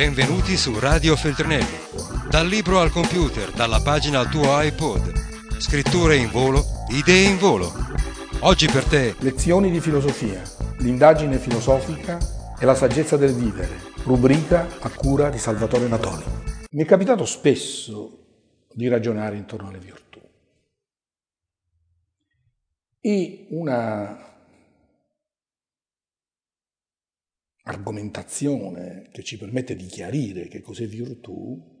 Benvenuti su Radio Feltrinelli. Dal libro al computer, dalla pagina al tuo iPod. Scritture in volo, idee in volo. Oggi per te. Lezioni di filosofia, l'indagine filosofica e la saggezza del vivere. Rubrica a cura di Salvatore Natoli. Mi è capitato spesso di ragionare intorno alle virtù. E una argomentazione che ci permette di chiarire che cos'è virtù,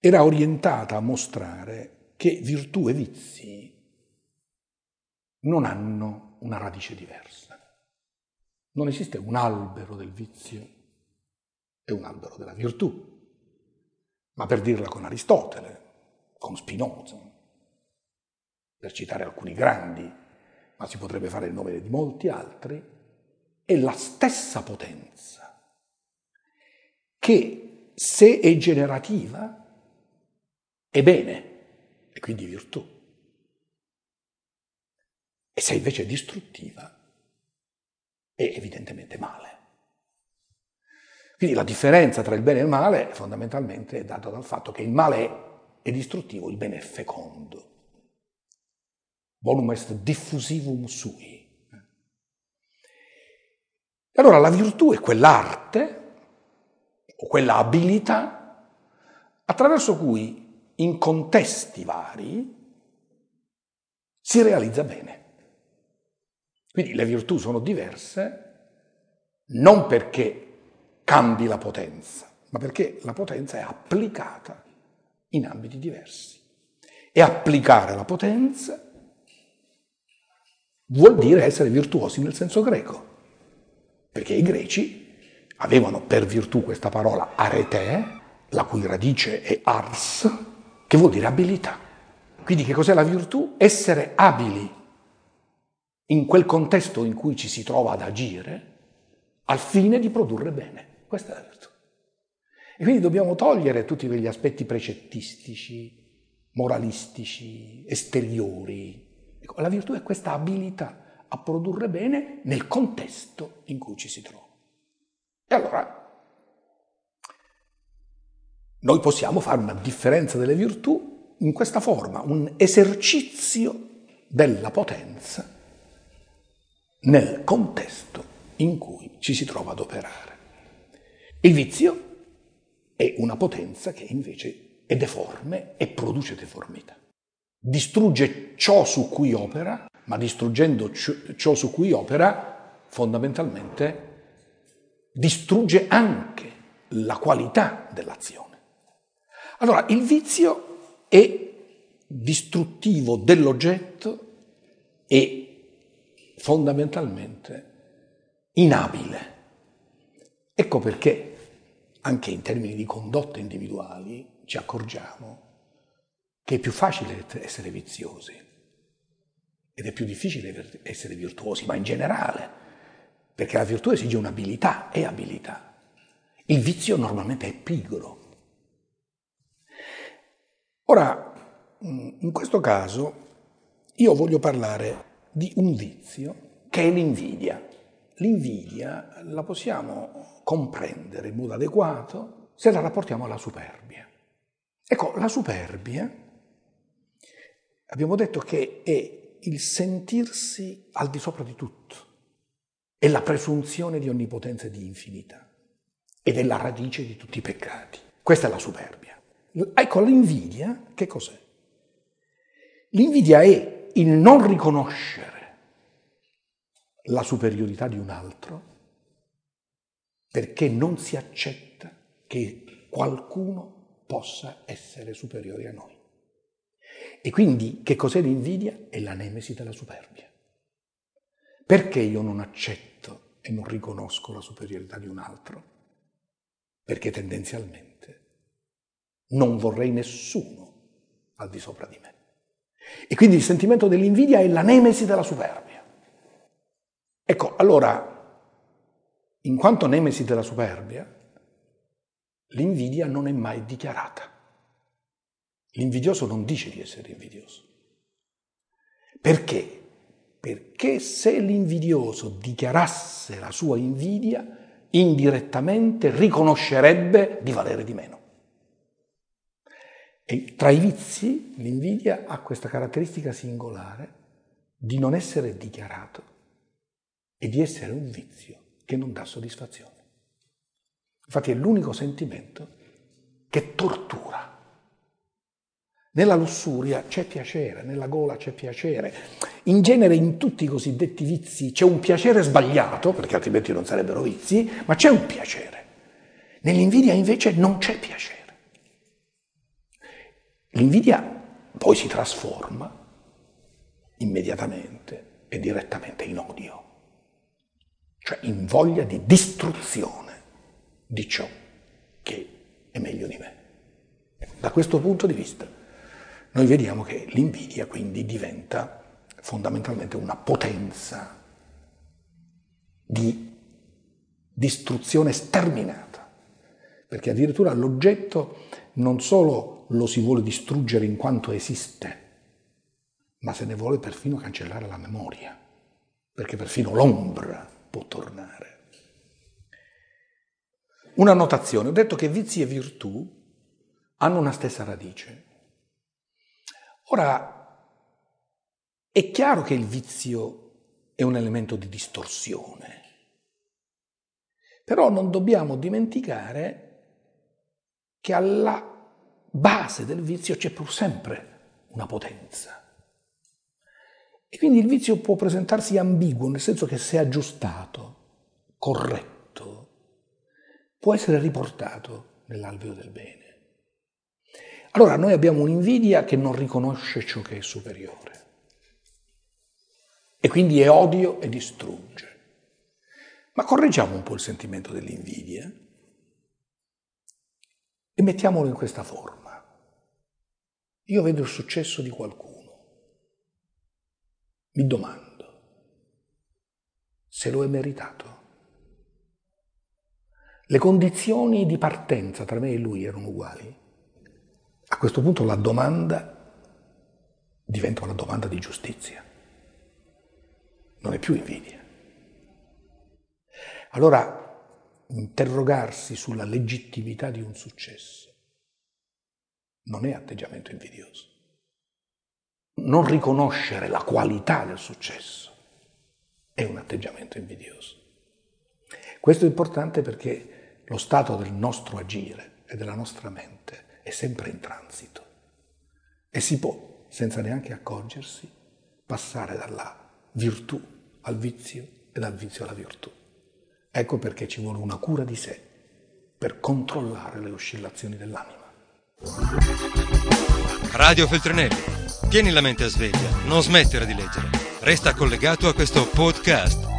era orientata a mostrare che virtù e vizi non hanno una radice diversa. Non esiste un albero del vizio e un albero della virtù. Ma per dirla con Aristotele, con Spinoza, per citare alcuni grandi, ma si potrebbe fare il nome di molti altri, è la stessa potenza che se è generativa è bene e quindi virtù. E se invece è distruttiva è evidentemente male. Quindi la differenza tra il bene e il male fondamentalmente è data dal fatto che il male è distruttivo, il bene è fecondo. Bonum est diffusivum sui. Allora la virtù è quell'arte o quella abilità attraverso cui in contesti vari si realizza bene. Quindi le virtù sono diverse non perché cambi la potenza, ma perché la potenza è applicata in ambiti diversi. E applicare la potenza vuol dire essere virtuosi nel senso greco perché i greci avevano per virtù questa parola arete, la cui radice è ars, che vuol dire abilità. Quindi che cos'è la virtù? Essere abili in quel contesto in cui ci si trova ad agire al fine di produrre bene. Questa è la virtù. E quindi dobbiamo togliere tutti quegli aspetti precettistici, moralistici, esteriori. La virtù è questa abilità a produrre bene nel contesto in cui ci si trova. E allora noi possiamo fare una differenza delle virtù in questa forma, un esercizio della potenza nel contesto in cui ci si trova ad operare. Il vizio è una potenza che invece è deforme e produce deformità. Distrugge ciò su cui opera ma distruggendo ciò su cui opera, fondamentalmente distrugge anche la qualità dell'azione. Allora, il vizio è distruttivo dell'oggetto e fondamentalmente inabile. Ecco perché anche in termini di condotte individuali ci accorgiamo che è più facile essere viziosi ed è più difficile essere virtuosi, ma in generale, perché la virtù esige un'abilità, è abilità. Il vizio normalmente è pigro. Ora, in questo caso, io voglio parlare di un vizio che è l'invidia. L'invidia la possiamo comprendere in modo adeguato se la rapportiamo alla superbia. Ecco, la superbia, abbiamo detto che è il sentirsi al di sopra di tutto, è la presunzione di onnipotenza e di infinità ed è la radice di tutti i peccati. Questa è la superbia. Ecco, l'invidia che cos'è? L'invidia è il non riconoscere la superiorità di un altro perché non si accetta che qualcuno possa essere superiore a noi. E quindi che cos'è l'invidia? È la nemesi della superbia. Perché io non accetto e non riconosco la superiorità di un altro? Perché tendenzialmente non vorrei nessuno al di sopra di me. E quindi il sentimento dell'invidia è la nemesi della superbia. Ecco, allora, in quanto nemesi della superbia, l'invidia non è mai dichiarata. L'invidioso non dice di essere invidioso. Perché? Perché se l'invidioso dichiarasse la sua invidia, indirettamente riconoscerebbe di valere di meno. E tra i vizi l'invidia ha questa caratteristica singolare di non essere dichiarato e di essere un vizio che non dà soddisfazione. Infatti è l'unico sentimento che tortura. Nella lussuria c'è piacere, nella gola c'è piacere. In genere in tutti i cosiddetti vizi c'è un piacere sbagliato, perché altrimenti non sarebbero vizi, ma c'è un piacere. Nell'invidia invece non c'è piacere. L'invidia poi si trasforma immediatamente e direttamente in odio, cioè in voglia di distruzione di ciò che è meglio di me. Da questo punto di vista noi vediamo che l'invidia quindi diventa fondamentalmente una potenza di distruzione sterminata, perché addirittura l'oggetto non solo lo si vuole distruggere in quanto esiste, ma se ne vuole perfino cancellare la memoria, perché perfino l'ombra può tornare. Una notazione, ho detto che vizi e virtù hanno una stessa radice. Ora, è chiaro che il vizio è un elemento di distorsione, però non dobbiamo dimenticare che alla base del vizio c'è pur sempre una potenza. E quindi il vizio può presentarsi ambiguo, nel senso che se aggiustato, corretto, può essere riportato nell'alveo del bene. Allora noi abbiamo un'invidia che non riconosce ciò che è superiore e quindi è odio e distrugge. Ma correggiamo un po' il sentimento dell'invidia e mettiamolo in questa forma. Io vedo il successo di qualcuno, mi domando se lo è meritato. Le condizioni di partenza tra me e lui erano uguali. Questo punto la domanda diventa una domanda di giustizia, non è più invidia. Allora, interrogarsi sulla legittimità di un successo non è atteggiamento invidioso. Non riconoscere la qualità del successo è un atteggiamento invidioso. Questo è importante perché lo stato del nostro agire e della nostra mente è sempre in transito e si può, senza neanche accorgersi, passare dalla virtù al vizio e dal vizio alla virtù. Ecco perché ci vuole una cura di sé per controllare le oscillazioni dell'anima. Radio Feltrinelli, tieni la mente a sveglia, non smettere di leggere. Resta collegato a questo podcast.